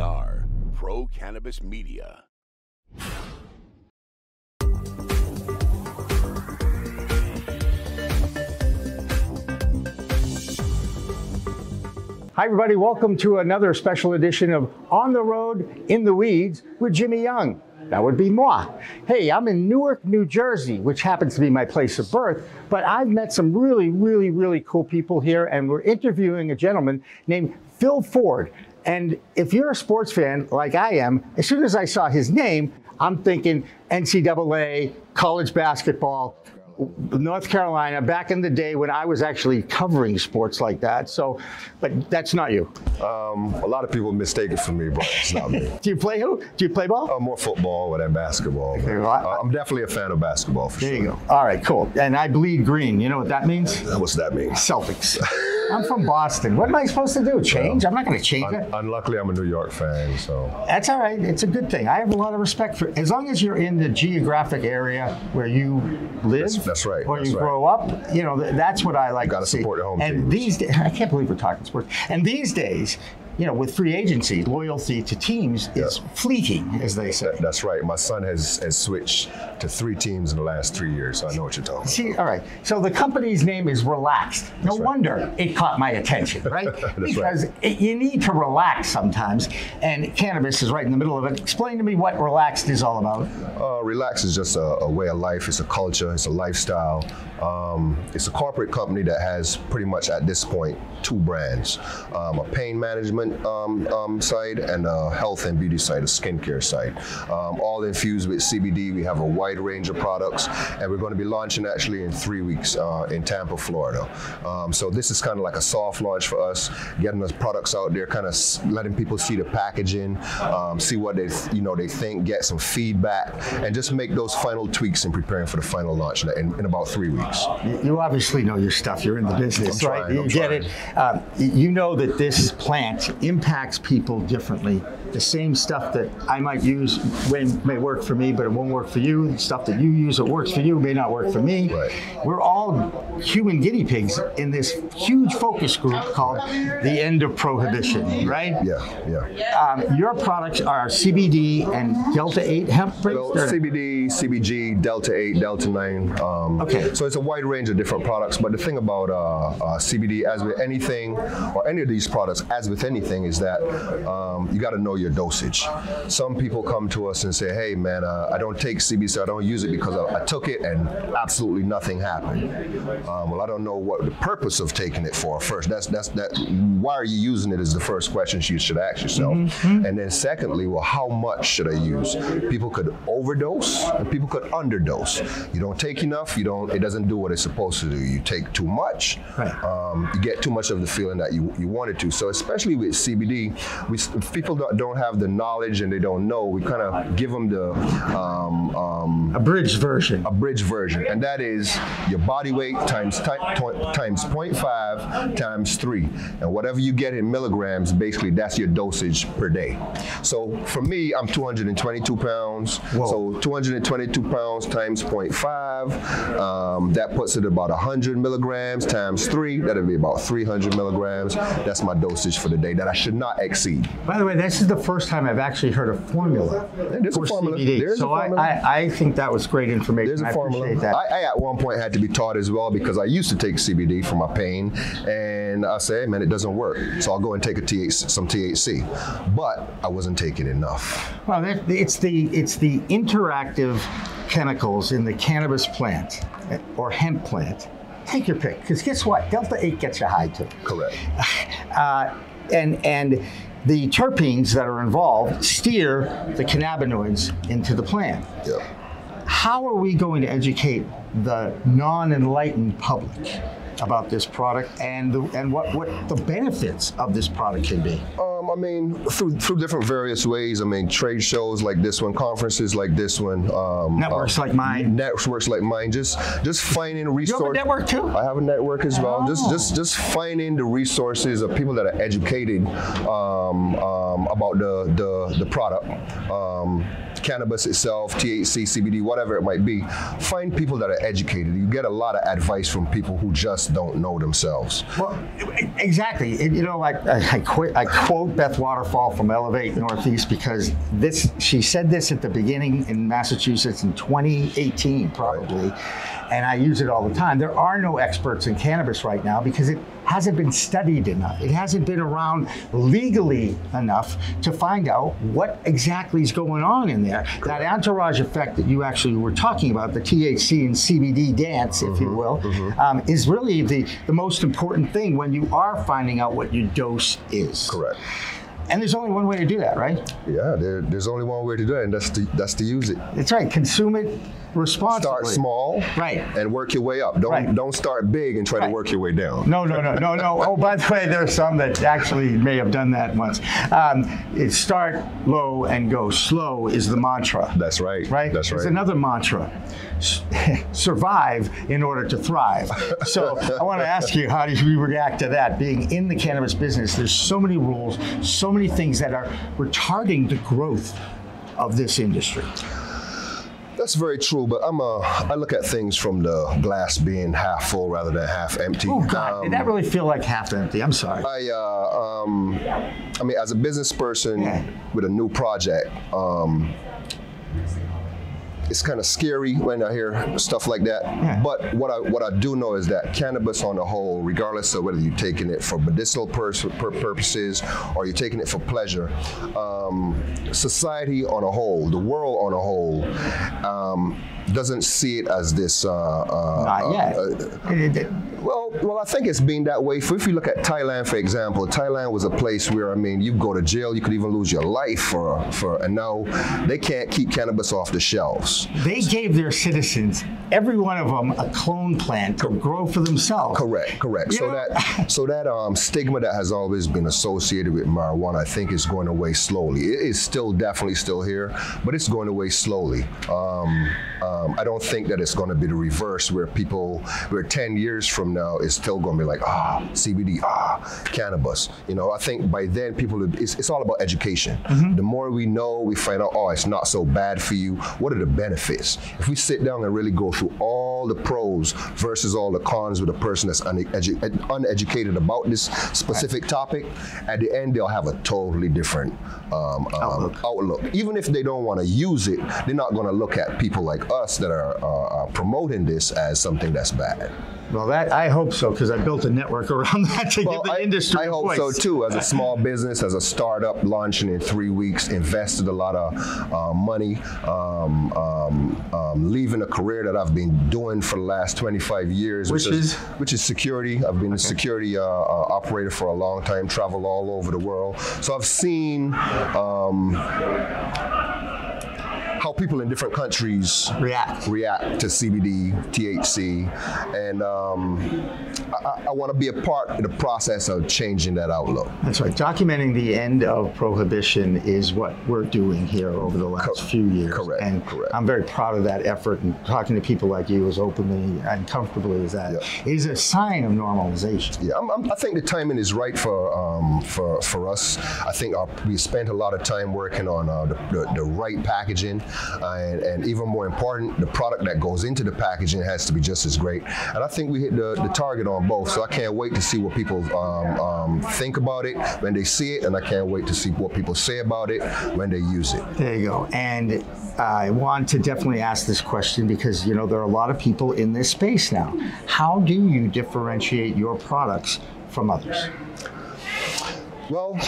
are Pro Cannabis Media. Hi, everybody. Welcome to another special edition of On the Road in the Weeds with Jimmy Young. That would be moi. Hey, I'm in Newark, New Jersey, which happens to be my place of birth, but I've met some really, really, really cool people here, and we're interviewing a gentleman named Phil Forde. And if you're a sports fan like I am, as soon as I saw his name, I'm thinking NCAA, college basketball, North Carolina back in the day when I was actually covering sports like that. So, but that's not you. Um, a lot of people mistake it for me, but it's not me. Do you play who? Do you play ball? Uh, more football than basketball. Okay, well, I- Uh, I'm definitely a fan of basketball for there sure. you go. All right, cool. And I bleed green. You know what that means? What's that mean? Celtics. I'm from Boston. What am I supposed to do? Change? I'm not going to change Un- it. unluckily, I'm a New York fan, so That's all right. It's a good thing. I have a lot of respect for as long as you're in the geographic area where you live. That's- that's right, Or that's you right. grow up. You know, th- that's what I like gotta to see. support your home And teams. these days, I can't believe we're talking sports. And these days, you know, with free agency, loyalty to teams is fleeting, as they say. that- that's right. My son has, has switched to three teams in the last three years, so I know what you're talking about. See, all right. So the company's name is Relaxed. No right. wonder it caught my attention, right? right. because it, you need to relax sometimes, and cannabis is right in the middle of it. Explain to me what Relaxed is all about. Uh, relax is just a, a way of life. It's a culture. It's a lifestyle. Um, it's a corporate company that has pretty much at this point two brands: um, a pain management um, um, side and a health and beauty side, a skincare side. Um, all infused with CBD. We have a wide range of products, and we're going to be launching actually in three weeks uh, in Tampa, Florida. Um, so this is kind of like a soft launch for us, getting the products out there, kind of letting people see the packaging, um, see what they th- you know they think, get some feedback, and just make those final tweaks in preparing for the final launch in, in about three weeks. You- obviously know your stuff. You're in the business, I'm right? trying, you I'm get trying. it. Um, you know that this plant impacts people differently. The same stuff that I might use may, may work for me, but it won't work for you. The stuff that you use that works for you may not work for me. Right. We're all human guinea pigs in this huge focus group called the End of Prohibition, right? Yeah, yeah. Um, your products are CBD and Delta 8 hemp. Well, CBD, CBG, Delta 8, Delta 9. Um, Okay. So it's a wide range of different products. But the thing about uh, uh, CBD, as with anything, or any of these products, as with anything, is that um, you got to know your dosage. Some people come to us and say, hey, man, uh, I don't take CBD, so I don't use it because I, I took it and absolutely nothing happened. Um, well, I don't know what the purpose of taking it for first. That's, that's that. Why are you using it is the first question you should ask yourself. And then secondly, well, how much should I use? People could overdose and people could underdose. You don't take enough, you don't. It doesn't do what it's supposed to do. You take too much, Right. um, you get too much of the feeling that you, you wanted to. So especially with CBD, we, people don't, don't have the knowledge and they don't know, we kind of give them the um, um, abridged version. abridged version, and that is your body weight times times 0.5 times three, and whatever you get in milligrams, basically that's your dosage per day. So for me, I'm 222 pounds. Whoa. So 222 pounds times 0.5, um, that puts it about 100 milligrams times three. That'll be about 300 milligrams. That's my dosage for the day that I should not exceed. By the way, this is the first time I've actually heard a formula There's a for formula. CBD. There's so I, formula. I, I think that was great information. There's a I formula. appreciate that. I, I at one point had to be taught as well because I used to take CBD for my pain, and I say, hey, man, it doesn't work. So I'll go and take a THC, some THC, but I wasn't taking enough. well, that, it's the it's the interactive chemicals in the cannabis plant eh, or hemp plant. Take your pick, because guess what? Delta eight gets you high too. Correct. uh, and and the terpenes that are involved steer the cannabinoids into the plant. How are we going to educate the non-enlightened public about this product and the, and what, what the benefits of this product can be? Um, I mean, through through different various ways. I mean, trade shows like this one, conferences like this one, um, Networks uh, like mine. networks like mine. Just just finding resources. You have a network too? I have a network as well. Just Oh. just just finding the resources of people that are educated um, um, about the the, the product. Um, cannabis itself, THC, CBD, whatever it might be, find people that are educated. You get a lot of advice from people who just just don't know themselves. Well, exactly. It, you know, I, I, I, quit, I quote Beth Waterfall from Elevate Northeast because this she said this at the beginning in Massachusetts in 2018, probably, and I use it all the time. There are no experts in cannabis right now because it hasn't been studied enough. It hasn't been around legally enough to find out what exactly is going on in there. That entourage effect that you actually were talking about, the THC and CBD dance, if you will, um, is really the, the most important thing when you are finding out what your dose is. Correct. And there's only one way to do that, right? Yeah, there, there's only one way to do it, and that's to that's to use it. That's right. Consume it responsibly. Start small, Right. and work your way up. Don't Right. don't start big and try Right. to work your way down. No, no, no, no, no. Oh, by the way, there's some that actually may have done that once. Um, it's start low and go slow is the mantra. That's right. right? That's right. another mantra survive in order to thrive. So I want to ask you, how do you react to that? Being in the cannabis business, there's so many rules, so many things that are retarding the growth of this industry. That's very true, but I'm a I look at things from the glass being half full rather than half empty. Oh, God, Um, did that really feel like half empty? I'm sorry. I, uh, um, I mean, as a business person Yeah. with a new project, um, it's kind of scary when I hear stuff like that. Yeah. But what I what I do know is that cannabis on the whole, regardless of whether you're taking it for medicinal pur- purposes or you're taking it for pleasure, um, society on a whole, the world on a whole, um, doesn't see it as this. Uh, uh, Not yet. uh, It- it- well, well, I think it's been that way. For if you look at Thailand, for example, Thailand was a place where I mean, you go to jail, you could even lose your life for for, and now they can't keep cannabis off the shelves. They gave their citizens, every one of them, a clone plant to grow for themselves. Correct, correct. You so know- that so that um, stigma that has always been associated with marijuana, I think, is going away slowly. It is still definitely still here, but it's going away slowly. Um, um, I don't think that it's going to be the reverse, where people, where 10 years from now, is still going to be like, ah, CBD, ah, cannabis. You know, I think by then people, it's, it's all about education. The more we know, we find out, oh, it's not so bad for you. What are the benefits? If we sit down and really go through all the pros versus all the cons with a person that's unedu- uneducated about this specific topic, at the end they'll have a totally different um, um, outlook. Even if they don't want to use it, they're not going to look at people like us that are uh, uh, promoting this as something that's bad. Well, that I hope so because I built a network around that to Well, give the I, industry I hope voice. so too. As a small business, as a startup launching in three weeks, invested a lot of uh, money, um, um, um, leaving a career that I've been doing for the last 25 years, Which is? which is security. I've been a security uh, uh, operator for a long time, traveled all over the world. So I've seen. How people in different countries React. react to CBD, THC, and um, I, I want to be a part of the process of changing that outlook. That's right. Documenting the end of prohibition is what we're doing here over the last Cor- few years. correct, And correct. I'm very proud of that effort and talking to people like you as openly and comfortably as that Yeah. is a sign of normalization. Yeah, I'm, I'm, I think the timing is right for um, for for us. I think our, we spent a lot of time working on uh, the, the, the right packaging, uh, and, and even more important, the product that goes into the packaging has to be just as great. And I think we hit the, the target on both. So I can't wait to see what people um, um, think about it when they see it, and I can't wait to see what people say about it when they use it. There you go. And I want to definitely ask this question because you know there are a lot of people in this space now. How do you differentiate your products from others? Well,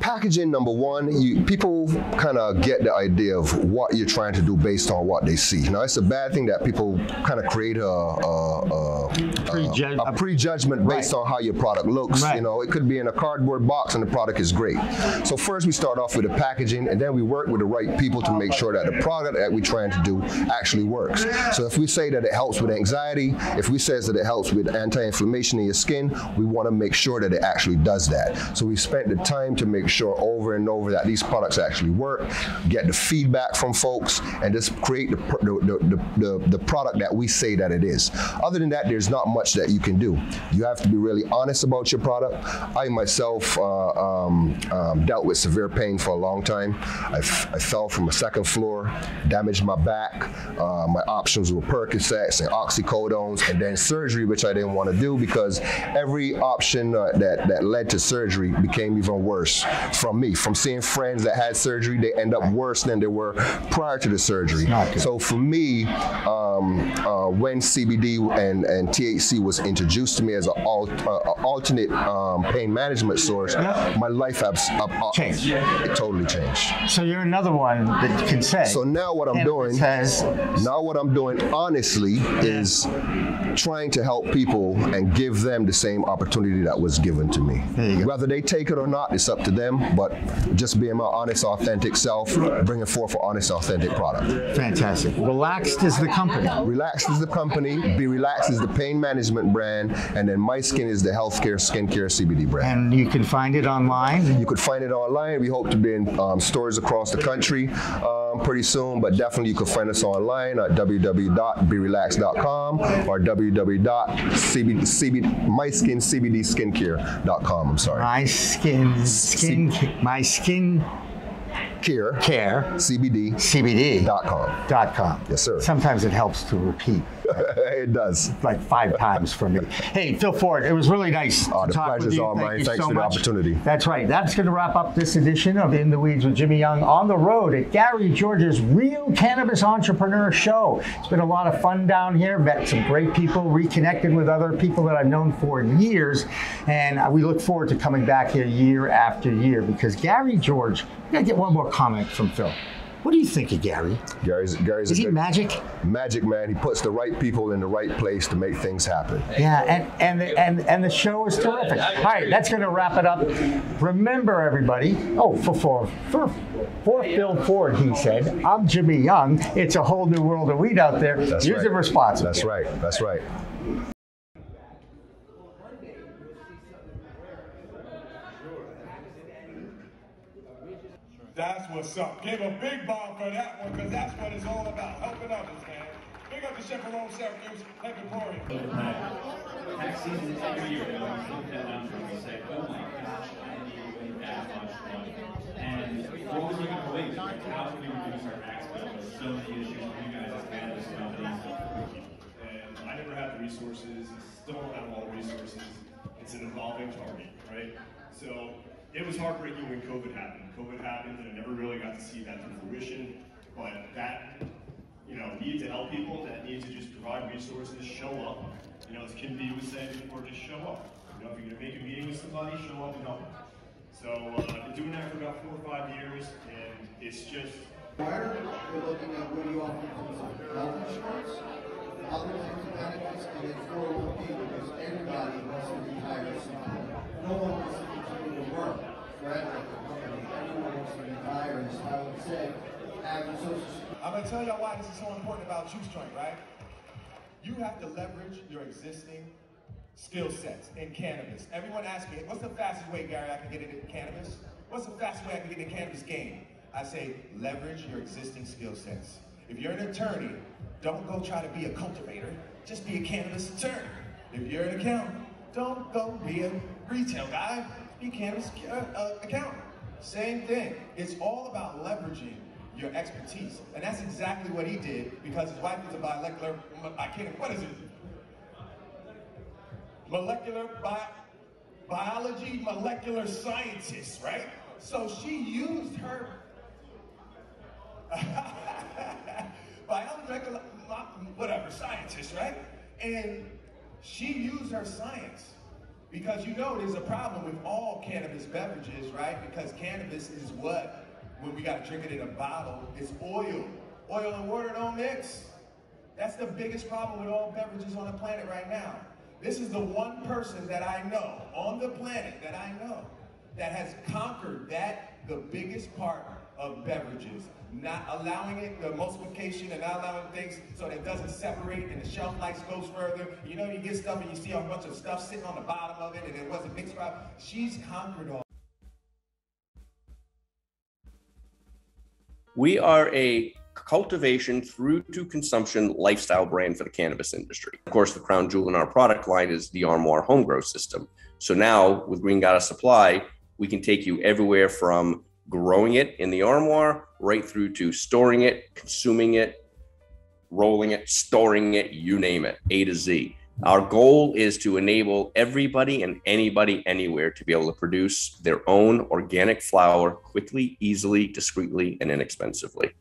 packaging number one, you, people kind of get the idea of what you're trying to do based on what they see. Now, it's a bad thing that people kind of create a, a, a, Prejud- a prejudgment based Right. on how your product looks. Right. You know, it could be in a cardboard box and the product is great. So first we start off with the packaging, and then we work with the right people to make sure that the product that we're trying to do actually works. So if we say that it helps with anxiety, if we says that it helps with anti-inflammation in your skin, we want to make sure that it actually does that. So we spent the time to make sure over and over that these products actually work, get the feedback from folks, and just create the, the, the, the, the product that we say that it is. Other than that, there's not much that you can do. You have to be really honest about your product. I myself uh, um, um, dealt with severe pain for a long time. I, fell from a second floor, damaged my back. Uh, my options were Percocets and oxycodones, and then surgery, which I didn't want to do because every option uh, that that led to surgery became even worse from me. From seeing friends that had surgery, they end up worse than they were prior to the surgery. So for me, um, uh, when CBD and, and THC was introduced to me as an alt, uh, alternate um, pain management source, my life has changed. It totally changed. So you're another one that can say. So now what I'm doing, has, now what I'm doing honestly is trying to help people and give them the same opportunity that was given to me. Whether they take it or not, it's up to them. But just being my honest, authentic self, bringing forth an honest, authentic product. Fantastic. Relaxed is the company. Relaxed is the company. Be Relaxed is the pain management brand, and then My Skin is the healthcare skincare CBD brand. And you can find it online. You could find it online. We hope to be in um, stores across the country um, pretty soon, but definitely you can find us online at www.berelaxed.com or www.myskincbdskincare.com. I'm sorry. My skin, skin, my skin Care. care, CBD. CBD. Dot com. Dot com. Yes, sir. Sometimes it helps to repeat it does. like five times for me. Hey, Phil Forde, it was really nice Uh, to the talk with you. all Thank mine. you Thanks so for the opportunity. That's right. That's going to wrap up this edition of In the Weeds with Jimmy Young on the road at Gary George's Real Cannabis Entrepreneur Show. It's been a lot of fun down here. Met some great people, reconnected with other people that I've known for years, and uh, we look forward to coming back here year after year because Gary George. I get one more comment from Phil. What do you think of Gary? Gary's, Gary's Is a he good magic? magic man. He puts the right people in the right place to make things happen. Yeah, and and and and the show is terrific. All right, that's going to wrap it up. Remember, everybody. Oh, for for for for Phil Forde, he said. I'm Jimmy Young. It's a whole new world of weed out there. That's Use right. it responsibly. That's right. That's right. That's what's up. Give a big bomb for that one, because that's what it's all about, helping others, man. Big up to Chaperone Syracuse, Lake Emporium. tax season every year, and I look at that number and we say, oh my gosh, I need that much money. And what was even the wait? How can we reduce our tax bill? There's so many issues with you guys as cannabis companies. and I never had the resources, still don't have all the resources. It's an evolving target, right? So it was heartbreaking when COVID happened. COVID happened and I never really got to see that to fruition, but that, you know, need to help people, that need to just provide resources, show up. You know, as Kim D was saying before, just show up. You know, if you're gonna make a meeting with somebody, show up and help them. So uh, I've been doing that for about four or five years and it's just, Prior, we're looking at what you offer health insurance, other benefits, and then 401k, because wants to. No one wants to Everyone wants to. I'm tell y'all why this is so important about Juice Joint, right? You have to leverage your existing skill sets in cannabis. Everyone asks me, what's the fastest way, Gary, I can get into cannabis? What's the fastest way I can get into cannabis game? I say, leverage your existing skill sets. If you're an attorney, don't go try to be a cultivator, just be a cannabis attorney. If you're an accountant, don't go be a retail guy, be a cannabis uh, uh, accountant. Same thing. It's all about leveraging your expertise. And that's exactly what he did because his wife was a molecular, I can't, what is it? Molecular bi- biology, molecular scientist, right? So she used her whatever, scientist, right? And she used her science because you know there's a problem with all cannabis beverages, right? Because cannabis is what? When we got to drink it in a bottle, it's oil. Oil and water don't mix. That's the biggest problem with all beverages on the planet right now. This is the one person that I know on the planet that I know that has conquered that, the biggest part of beverages, not allowing it, the multiplication and not allowing things so that it doesn't separate and the shelf life goes further. You know, you get stuff and you see a bunch of stuff sitting on the bottom of it and it wasn't mixed right. She's conquered all. We are a cultivation through to consumption lifestyle brand for the cannabis industry. Of course, the crown jewel in our product line is the Armoire Homegrow System. So now with Green Goddess Supply, we can take you everywhere from growing it in the armoire right through to storing it, consuming it, rolling it, storing it, you name it, A to Z. Our goal is to enable everybody and anybody anywhere to be able to produce their own organic flower quickly, easily, discreetly, and inexpensively.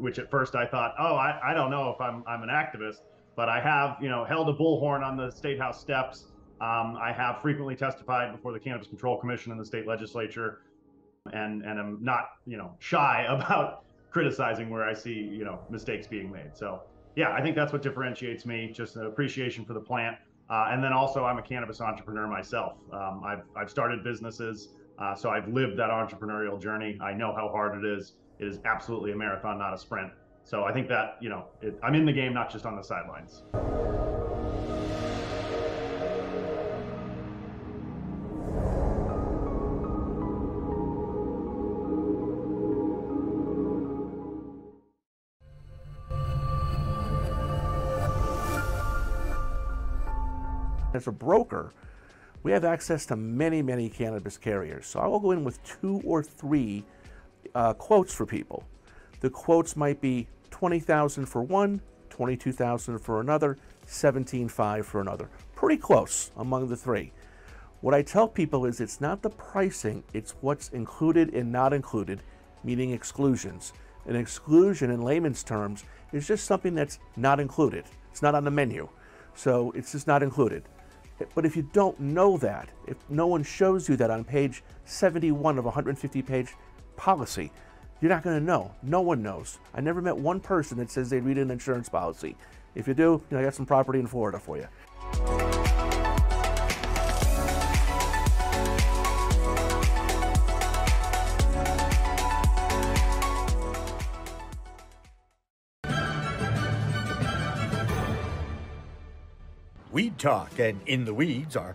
Which at first I thought, oh, I, I don't know if I'm, I'm an activist, but I have, you know, held a bullhorn on the state house steps. Um, I have frequently testified before the Cannabis Control Commission and the state legislature, and and I'm not, you know, shy about criticizing where I see, you know, mistakes being made. So yeah, I think that's what differentiates me, just an appreciation for the plant. Uh, and then also, I'm a cannabis entrepreneur myself. Um, I've, I've started businesses, uh, so I've lived that entrepreneurial journey. I know how hard it is. It is absolutely a marathon, not a sprint. So I think that, you know, it, I'm in the game, not just on the sidelines. As a broker, we have access to many, many cannabis carriers. So I will go in with two or three uh, quotes for people. The quotes might be 20,000 for one, 22,000 for another, 17.5 for another. Pretty close among the three. What I tell people is it's not the pricing, it's what's included and not included, meaning exclusions. An exclusion in layman's terms is just something that's not included. It's not on the menu. So it's just not included. But if you don't know that, if no one shows you that on page 71 of a 150 page policy, you're not going to know. No one knows. I never met one person that says they read an insurance policy. If you do, you know, I got some property in Florida for you. Weed Talk and In the Weeds are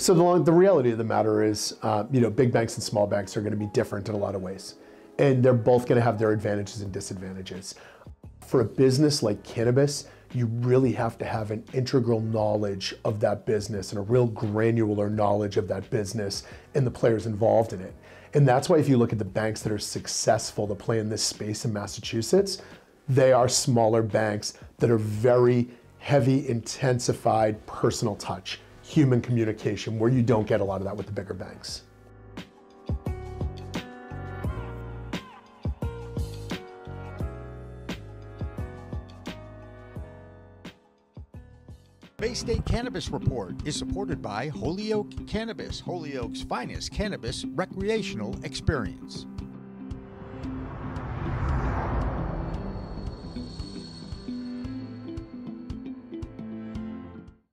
So the, the reality of the matter is, uh, you know, big banks and small banks are going to be different in a lot of ways, and they're both going to have their advantages and disadvantages. For a business like cannabis, you really have to have an integral knowledge of that business and a real granular knowledge of that business and the players involved in it. And that's why if you look at the banks that are successful to play in this space in Massachusetts, they are smaller banks that are very heavy, intensified personal touch, human communication, where you don't get a lot of that with the bigger banks. Bay State Cannabis Report is supported by Holyoke Cannabis, Holyoke's finest cannabis recreational experience.